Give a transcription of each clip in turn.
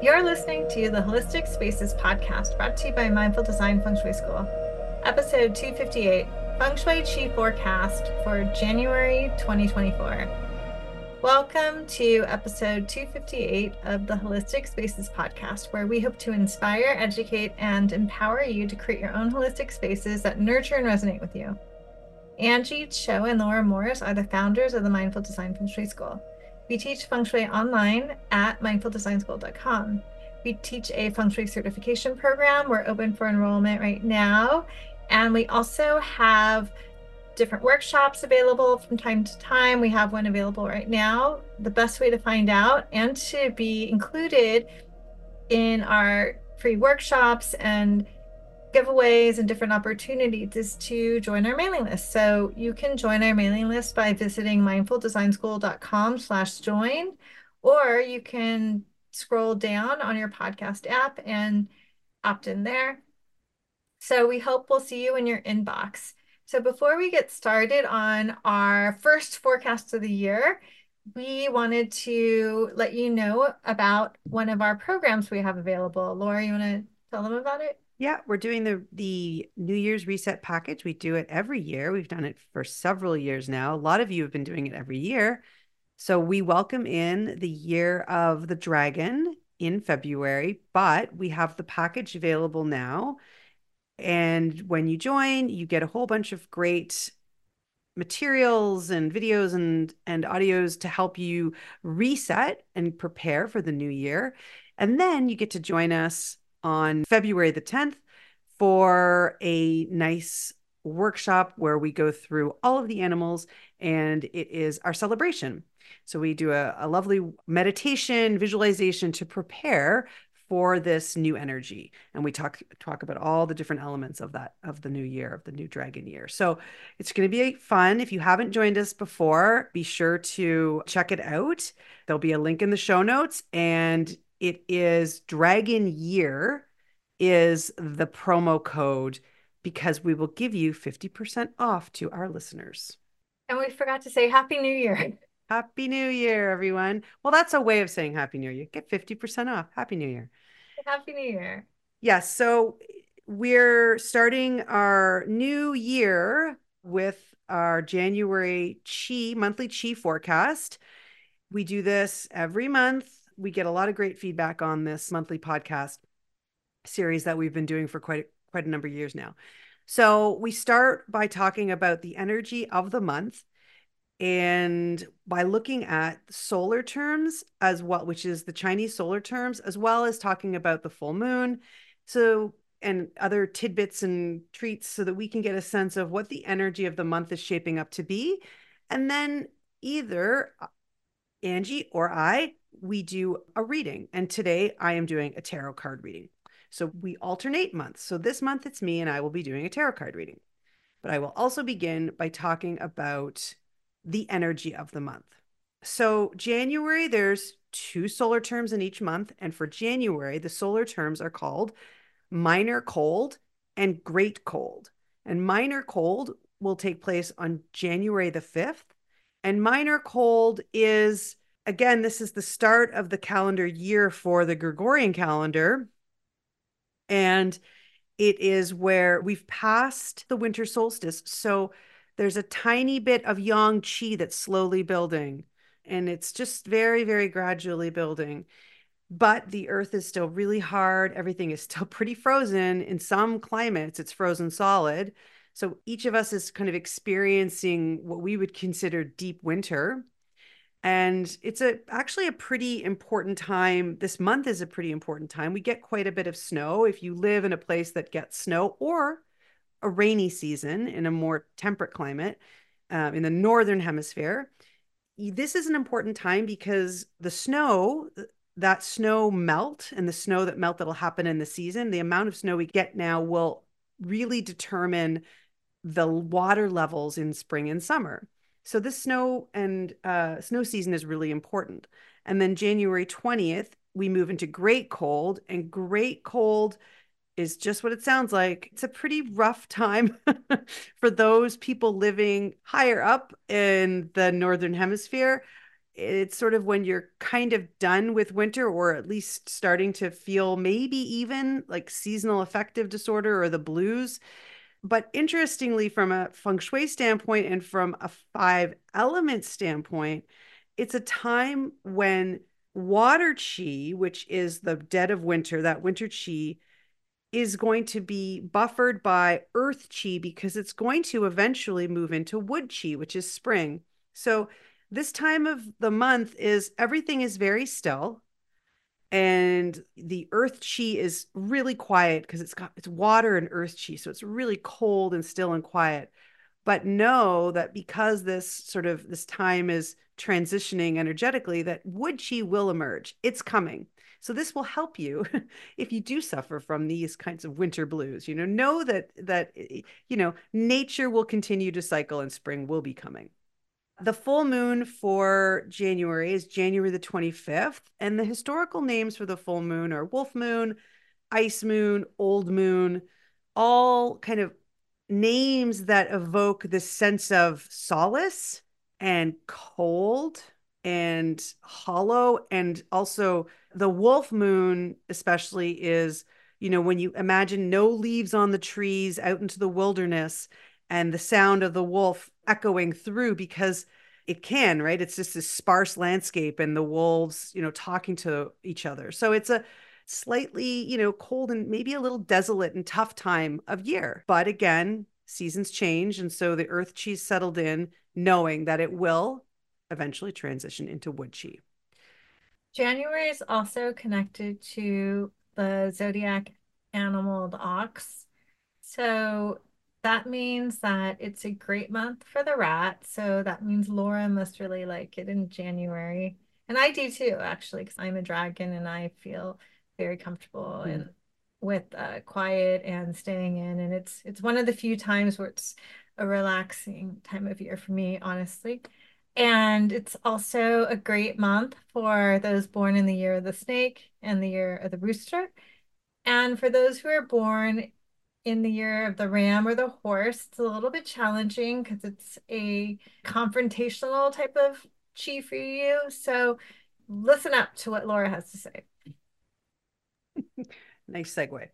You're listening to the Holistic Spaces podcast brought to you by Mindful Design Feng Shui School, episode 258 Feng Shui Qi Forecast for January 2024. Welcome to episode 258 of the Holistic Spaces podcast, where we hope to inspire, educate, and empower you to create your own holistic spaces that nurture and resonate with you. Angie Cho and Laura Morris are the founders of the Mindful Design Feng Shui School. We teach feng shui online at mindfuldesignschool.com. We teach a feng shui certification program. We're open for enrollment right now. And we also have different workshops available from time to time. We have one available right now. The best way to find out and to be included in our free workshops and giveaways and different opportunities is to join our mailing list. So you can join our mailing list by visiting mindfuldesignschool.com slash join, or you can scroll down on your podcast app and opt in there. So we hope we'll see you in your inbox. So before we get started on our first forecast of the year, we wanted to let you know about one of our programs we have available. Laura, you want to tell them about it? Yeah, we're doing the the New Year's reset package. We do it every year. We've done it for several years now. A lot of you have been doing it every year. So we welcome in the year of the dragon in February, but we have the package available now. And when you join, you get a whole bunch of great materials and videos and and audios to help you reset and prepare for the new year. And then you get to join us on February the 10th for a nice workshop where we go through all of the animals and it is our celebration. So we do a, a lovely meditation, visualization to prepare for this new energy. And we talk talk about all the different elements of that of the new year of the new dragon year. So it's going to be fun. If you haven't joined us before be sure to check it out. There'll be a link in the show notes and it is Dragon Year is the promo code because we will give you 50% off to our listeners. And we forgot to say Happy New Year. Happy New Year, everyone. Well, that's a way of saying Happy New Year. Get 50% off. Happy New Year. Happy New Year. Yes. So we're starting our new year with our January Chi monthly Chi forecast. We do this every month we get a lot of great feedback on this monthly podcast series that we've been doing for quite quite a number of years now. So we start by talking about the energy of the month and by looking at solar terms as well which is the Chinese solar terms as well as talking about the full moon. So and other tidbits and treats so that we can get a sense of what the energy of the month is shaping up to be. And then either Angie or I we do a reading. And today I am doing a tarot card reading. So we alternate months. So this month it's me and I will be doing a tarot card reading. But I will also begin by talking about the energy of the month. So January, there's two solar terms in each month. And for January, the solar terms are called minor cold and great cold. And minor cold will take place on January the 5th. And minor cold is again, this is the start of the calendar year for the Gregorian calendar. And it is where we've passed the winter solstice. So there's a tiny bit of yang qi that's slowly building. And it's just very, very gradually building. But the earth is still really hard. Everything is still pretty frozen. In some climates, it's frozen solid. So each of us is kind of experiencing what we would consider deep winter and it's a actually a pretty important time this month is a pretty important time. We get quite a bit of snow. If you live in a place that gets snow or a rainy season in a more temperate climate um, in the northern hemisphere this is an important time because the snow that snow melt and the snow that melt that'll happen in the season the amount of snow we get now will really determine the water levels in spring and summer so this snow and uh, snow season is really important. And then January 20th, we move into great cold, and great cold is just what it sounds like. It's a pretty rough time for those people living higher up in the northern hemisphere. it's sort of when you're kind of done with winter or at least starting to feel maybe even like seasonal affective disorder or the blues. But interestingly, from a feng shui standpoint and from a five element standpoint, it's a time when water chi, which is the dead of winter, that winter chi, is going to be buffered by earth chi because it's going to eventually move into wood chi, which is spring. So this time of the month is everything is very still and the earth chi is really quiet because it's got it's water and earth chi so it's really cold and still and quiet. But know that because this sort of this time is transitioning energetically that wood chi will emerge. It's coming. So this will help you if you do suffer from these kinds of winter blues you know. Know that that eh, you know nature will continue to cycle and spring will be coming the full moon for January is January the 25th, and the historical names for the full moon are wolf moon, ice moon, old moon, all kind of names that evoke this sense of solace and cold and hollow. And also the wolf moon especially is you know when you imagine no leaves on the trees out into the wilderness and the sound of the wolf echoing through because it can, right? It's just this sparse landscape and the wolves, you know, talking to each other. So it's a slightly, you know, cold and maybe a little desolate and tough time of year. But again, seasons change. And so the earth chi settled in, knowing that it will eventually transition into wood chi. January is also connected to the zodiac animal, the ox. So that means that it's a great month for the rat. So that means Laura must really like it in January. And I do too, actually, because I'm a dragon and I feel very comfortable mm. and with uh, quiet and staying in. And it's it's one of the few times where it's a relaxing time of year for me, honestly. And it's also a great month for those born in the year of the snake and the year of the rooster. And for those who are born in the year of the ram or the horse. It's a little bit challenging because it's a confrontational type of chi for you. So listen up to what Laura has to say. nice segue.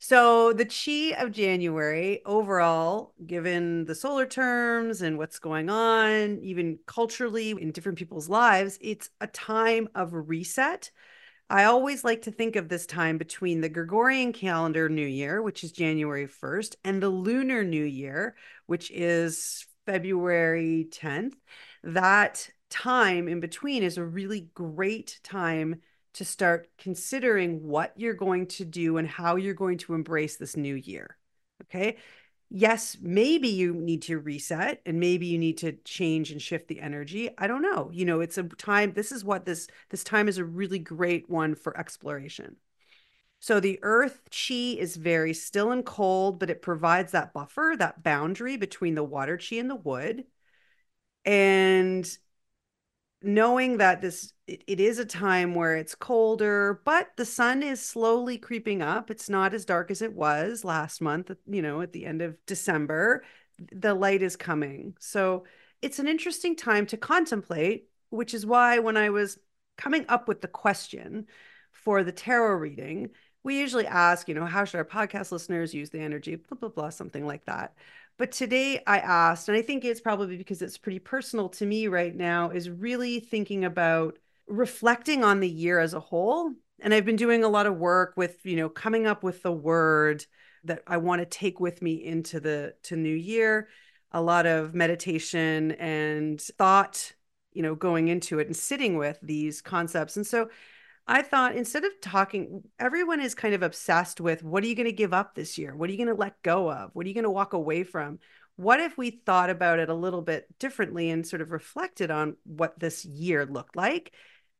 So, the chi of January overall, given the solar terms and what's going on, even culturally in different people's lives, it's a time of reset I always like to think of this time between the Gregorian calendar New Year, which is January 1st, and the Lunar New Year, which is February 10th. That time in between is a really great time to start considering what you're going to do and how you're going to embrace this new year. Okay yes, maybe you need to reset and maybe you need to change and shift the energy. I don't know. You know, it's a time this is what this this time is a really great one for exploration. So the earth chi is very still and cold, but it provides that buffer, that boundary between the water chi and the wood. And knowing that this it, it is a time where it's colder but the sun is slowly creeping up. It's not as dark as it was last month you know at the end of december. The light is coming. So it's an interesting time to contemplate which is why when i was coming up with the question for the tarot reading we usually ask you know how should our podcast listeners use the energy? Blah blah blah something like that but today I asked, and I think it's probably because it's pretty personal to me right now, is really thinking about reflecting on the year as a whole. And I've been doing a lot of work with, you know, coming up with the word that I want to take with me into the to new year, a lot of meditation and thought, you know, going into it and sitting with these concepts. And so I thought instead of talking, everyone is kind of obsessed with what are you going to give up this year? What are you going to let go of? What are you going to walk away from? What if we thought about it a little bit differently and sort of reflected on what this year looked like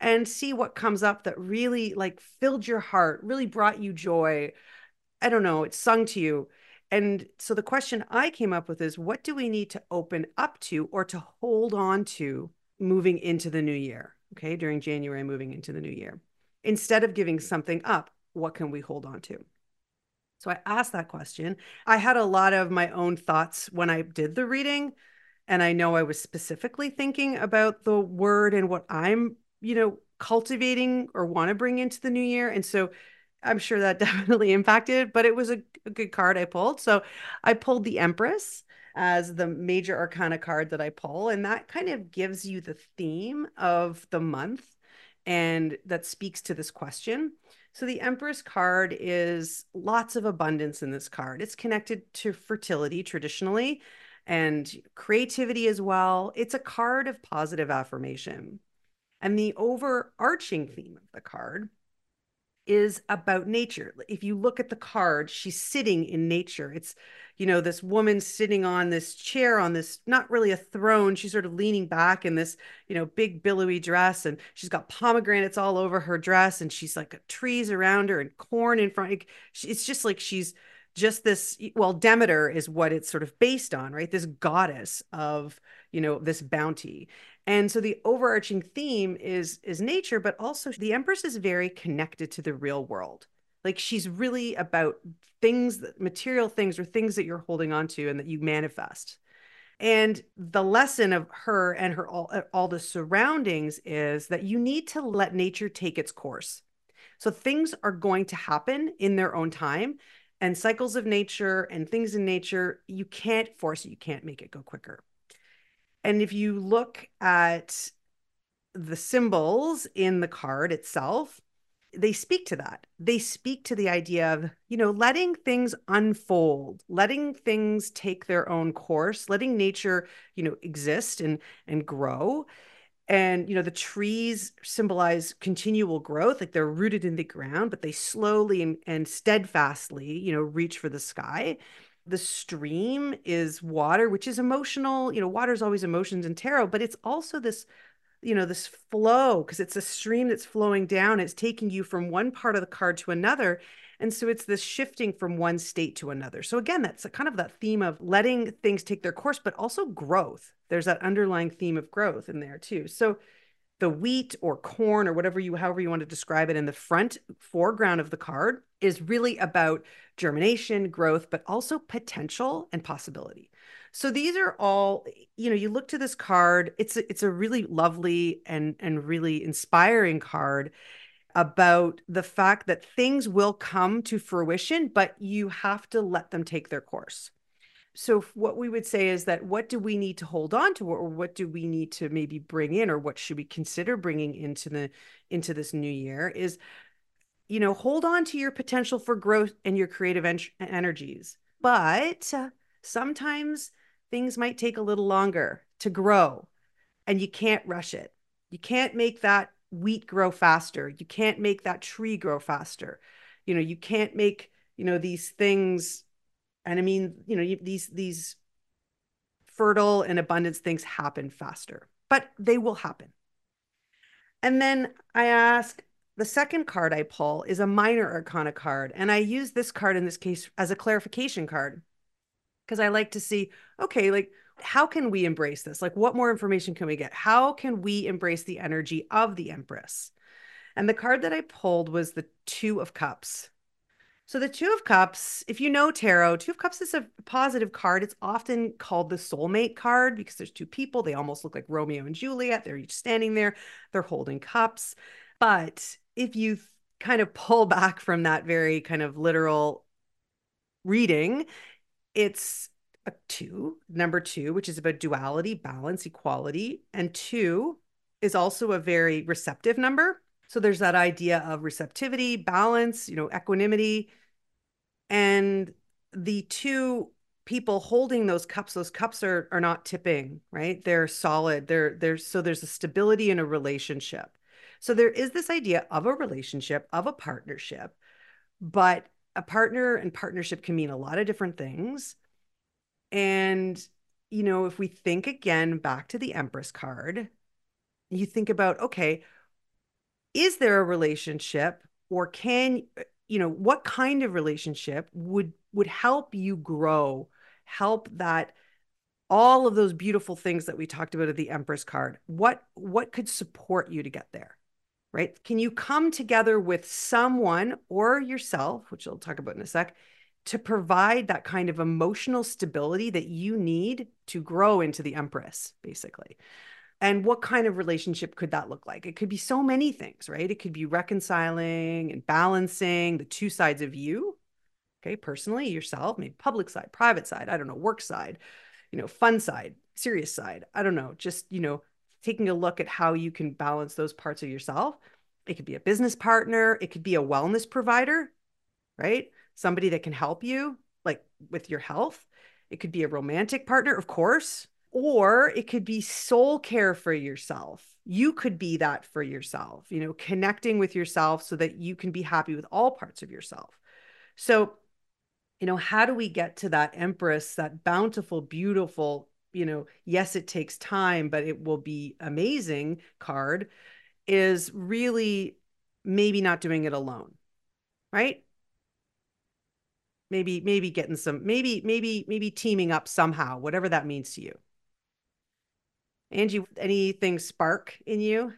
and see what comes up that really like filled your heart, really brought you joy? I don't know, it sung to you. And so the question I came up with is what do we need to open up to or to hold on to moving into the new year? Okay, during January, moving into the new year instead of giving something up, what can we hold on to? So I asked that question. I had a lot of my own thoughts when I did the reading. And I know I was specifically thinking about the word and what I'm, you know, cultivating or want to bring into the new year. And so I'm sure that definitely impacted, but it was a, a good card I pulled. So I pulled the Empress as the major arcana card that I pull. And that kind of gives you the theme of the month and that speaks to this question. So the Empress card is lots of abundance in this card. It's connected to fertility traditionally and creativity as well. It's a card of positive affirmation. And the overarching theme of the card is about nature. If you look at the card, she's sitting in nature. It's, you know, this woman sitting on this chair on this, not really a throne. She's sort of leaning back in this, you know, big billowy dress. And she's got pomegranates all over her dress. And she's like trees around her and corn in front. It's just like she's just this, well, Demeter is what it's sort of based on, right? This goddess of, you know, this bounty. And so the overarching theme is is nature, but also the Empress is very connected to the real world. Like she's really about things that material things or things that you're holding on to and that you manifest. And the lesson of her and her all, uh, all the surroundings is that you need to let nature take its course. So things are going to happen in their own time and cycles of nature and things in nature, you can't force it, you can't make it go quicker. And if you look at the symbols in the card itself, they speak to that. They speak to the idea of, you know, letting things unfold, letting things take their own course, letting nature, you know, exist and and grow. And you know, the trees symbolize continual growth, like they're rooted in the ground, but they slowly and, and steadfastly, you know, reach for the sky the stream is water which is emotional you know water is always emotions in tarot but it's also this you know this flow because it's a stream that's flowing down it's taking you from one part of the card to another and so it's this shifting from one state to another. So again that's a kind of that theme of letting things take their course but also growth. There's that underlying theme of growth in there too. So the wheat or corn or whatever you however you want to describe it in the front foreground of the card is really about germination growth but also potential and possibility. So these are all you know you look to this card it's a, it's a really lovely and and really inspiring card about the fact that things will come to fruition but you have to let them take their course so what we would say is that what do we need to hold on to or what do we need to maybe bring in or what should we consider bringing into the into this new year is you know hold on to your potential for growth and your creative en- energies. But sometimes things might take a little longer to grow and you can't rush it. You can't make that wheat grow faster. You can't make that tree grow faster. You know you can't make you know these things and I mean, you know, these these fertile and abundance things happen faster, but they will happen. And then I ask the second card I pull is a minor arcana card. And I use this card in this case as a clarification card because I like to see, okay, like, how can we embrace this? Like, what more information can we get? How can we embrace the energy of the Empress? And the card that I pulled was the Two of Cups. So the Two of Cups, if you know tarot, Two of Cups is a positive card. It's often called the soulmate card because there's two people. They almost look like Romeo and Juliet. They're each standing there, they're holding cups. But if you kind of pull back from that very kind of literal reading, it's a two, number two, which is about duality, balance, equality. And two is also a very receptive number. So there's that idea of receptivity, balance, you know, equanimity, and the two people holding those cups those cups are are not tipping right? They're solid. They're there's so there's a stability in a relationship. So there is this idea of a relationship of a partnership but a partner and partnership can mean a lot of different things. And you know if we think again back to the empress card you think about okay is there a relationship or can you know what kind of relationship would would help you grow help that all of those beautiful things that we talked about at the empress card what what could support you to get there right can you come together with someone or yourself which i'll talk about in a sec to provide that kind of emotional stability that you need to grow into the empress, basically. And what kind of relationship could that look like? It could be so many things, right? It could be reconciling and balancing the two sides of you, okay, personally, yourself, maybe public side, private side, I don't know, work side, you know, fun side, serious side, I don't know, just, you know, taking a look at how you can balance those parts of yourself. It could be a business partner, it could be a wellness provider, right? somebody that can help you, like with your health. It could be a romantic partner, of course, or it could be soul care for yourself. You could be that for yourself, you know, connecting with yourself so that you can be happy with all parts of yourself. So, you know, how do we get to that empress, that bountiful, beautiful, you know, yes, it takes time, but it will be amazing card is really maybe not doing it alone, right? maybe maybe getting some maybe maybe maybe teaming up somehow whatever that means to you angie anything spark in you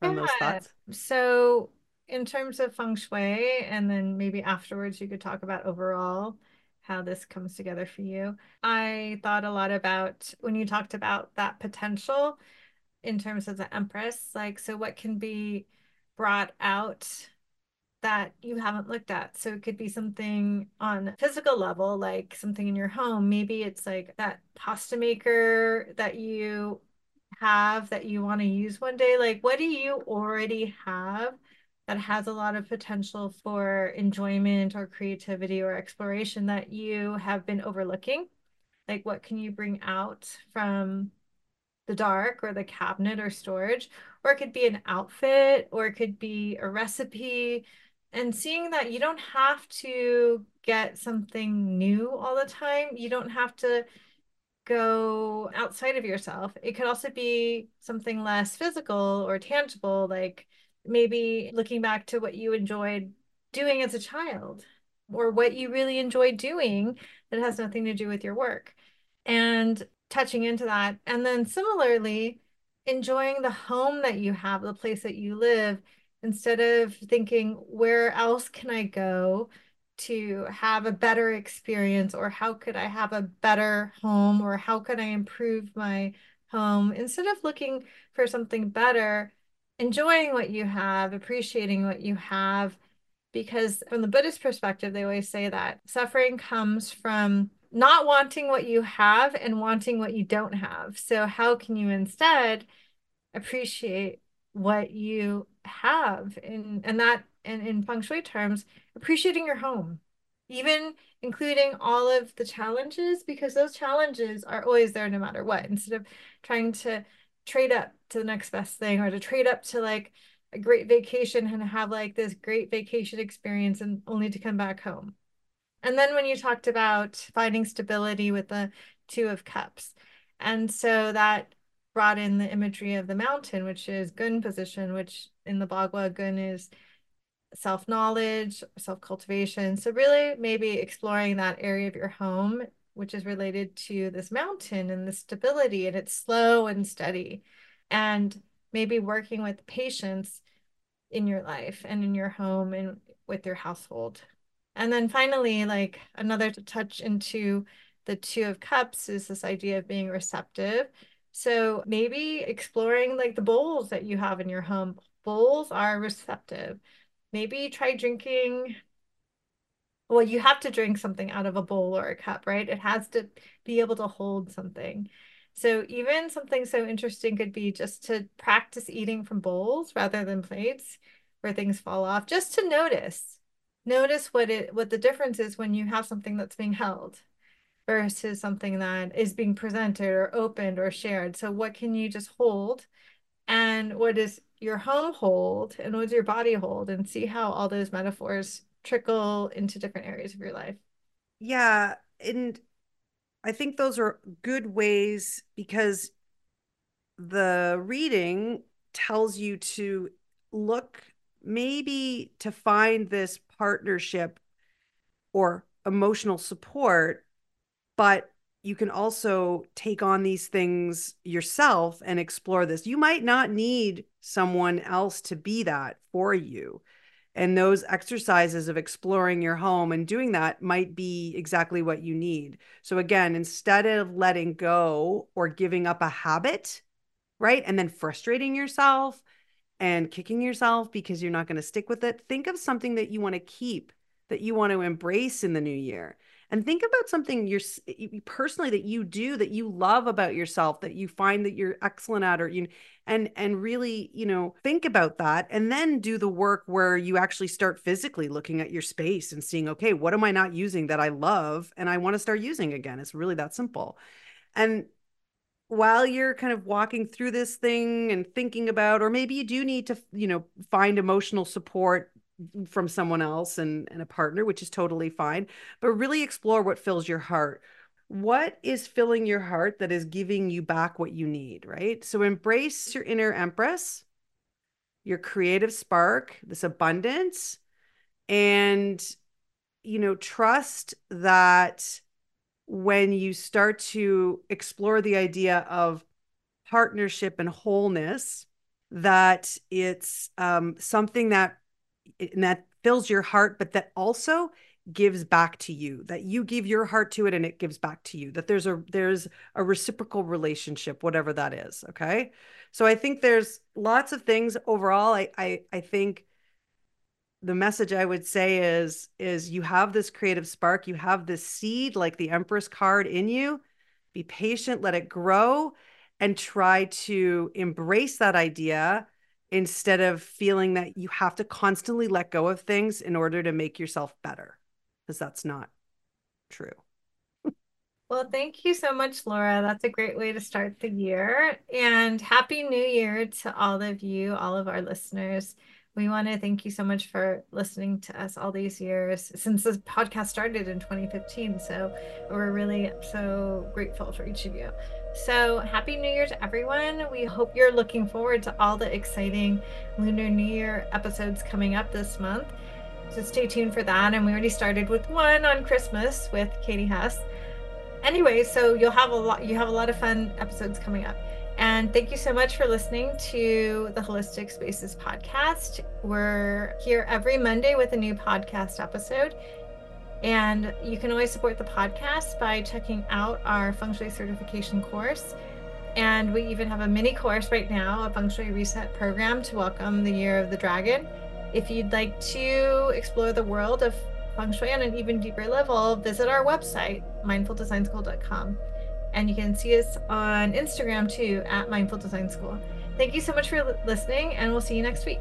from yeah. those thoughts so in terms of feng shui and then maybe afterwards you could talk about overall how this comes together for you i thought a lot about when you talked about that potential in terms of the empress like so what can be brought out that you haven't looked at. So it could be something on physical level, like something in your home. Maybe it's like that pasta maker that you have that you want to use one day. Like, what do you already have that has a lot of potential for enjoyment or creativity or exploration that you have been overlooking? Like, what can you bring out from the dark or the cabinet or storage? Or it could be an outfit, or it could be a recipe and seeing that you don't have to get something new all the time. You don't have to go outside of yourself. It could also be something less physical or tangible, like maybe looking back to what you enjoyed doing as a child or what you really enjoy doing that has nothing to do with your work and touching into that. And then similarly, enjoying the home that you have, the place that you live instead of thinking where else can I go to have a better experience or how could I have a better home or how could I improve my home? Instead of looking for something better enjoying what you have appreciating what you have because from the Buddhist perspective they always say that suffering comes from not wanting what you have and wanting what you don't have. So how can you instead appreciate what you have in and that and in feng shui terms appreciating your home even including all of the challenges because those challenges are always there no matter what. Instead of trying to trade up to the next best thing or to trade up to like a great vacation and have like this great vacation experience and only to come back home. And then when you talked about finding stability with the two of cups and so that brought in the imagery of the mountain, which is gun position, which in the Bagua gun is self-knowledge, self-cultivation. So really maybe exploring that area of your home, which is related to this mountain and the stability and it's slow and steady. And maybe working with patience in your life and in your home and with your household. And then finally, like another touch into the two of cups is this idea of being receptive so maybe exploring like the bowls that you have in your home. Bowls are receptive. Maybe try drinking. Well, you have to drink something out of a bowl or a cup, right? It has to be able to hold something. So even something so interesting could be just to practice eating from bowls rather than plates where things fall off, just to notice. Notice what it what the difference is when you have something that's being held versus something that is being presented or opened or shared. So what can you just hold? And what does your home hold? And what does your body hold? And see how all those metaphors trickle into different areas of your life. Yeah. And I think those are good ways because the reading tells you to look maybe to find this partnership or emotional support but you can also take on these things yourself and explore this. You might not need someone else to be that for you. And those exercises of exploring your home and doing that might be exactly what you need. So, again, instead of letting go or giving up a habit, right? And then frustrating yourself and kicking yourself because you're not going to stick with it, think of something that you want to keep, that you want to embrace in the new year. And think about something you're personally that you do that you love about yourself that you find that you're excellent at or you and and really you know think about that and then do the work where you actually start physically looking at your space and seeing okay what am i not using that i love and i want to start using again? It's really that simple. And while you're kind of walking through this thing and thinking about or maybe you do need to you know find emotional support from someone else and, and a partner, which is totally fine. But really explore what fills your heart. What is filling your heart that is giving you back what you need, right? So embrace your inner empress, your creative spark, this abundance, and, you know, trust that when you start to explore the idea of partnership and wholeness, that it's um, something that and that fills your heart, but that also gives back to you that you give your heart to it and it gives back to you that there's a there's a reciprocal relationship whatever that is okay? So i think there's lots of things overall. I i, I think the message i would say is is you have this creative spark you have this seed like the empress card in you. Be patient let it grow and try to embrace that idea instead of feeling that you have to constantly let go of things in order to make yourself better, because that's not true. Well, thank you so much, Laura. That's a great way to start the year. And Happy New Year to all of you, all of our listeners. We want to thank you so much for listening to us all these years since this podcast started in 2015. So we're really so grateful for each of you. So happy New Year to everyone. We hope you're looking forward to all the exciting Lunar New Year episodes coming up this month. So stay tuned for that. And we already started with one on Christmas with Katie Hess. Anyway, so you'll have a lot you have a lot of fun episodes coming up. And thank you so much for listening to the Holistic Spaces podcast. We're here every Monday with a new podcast episode. And you can always support the podcast by checking out our feng shui certification course. And we even have a mini course right now, a feng shui reset program to welcome the year of the dragon. If you'd like to explore the world of feng shui on an even deeper level, visit our website, mindfuldesignschool.com. And you can see us on Instagram too at Mindful Design School. Thank you so much for listening, and we'll see you next week.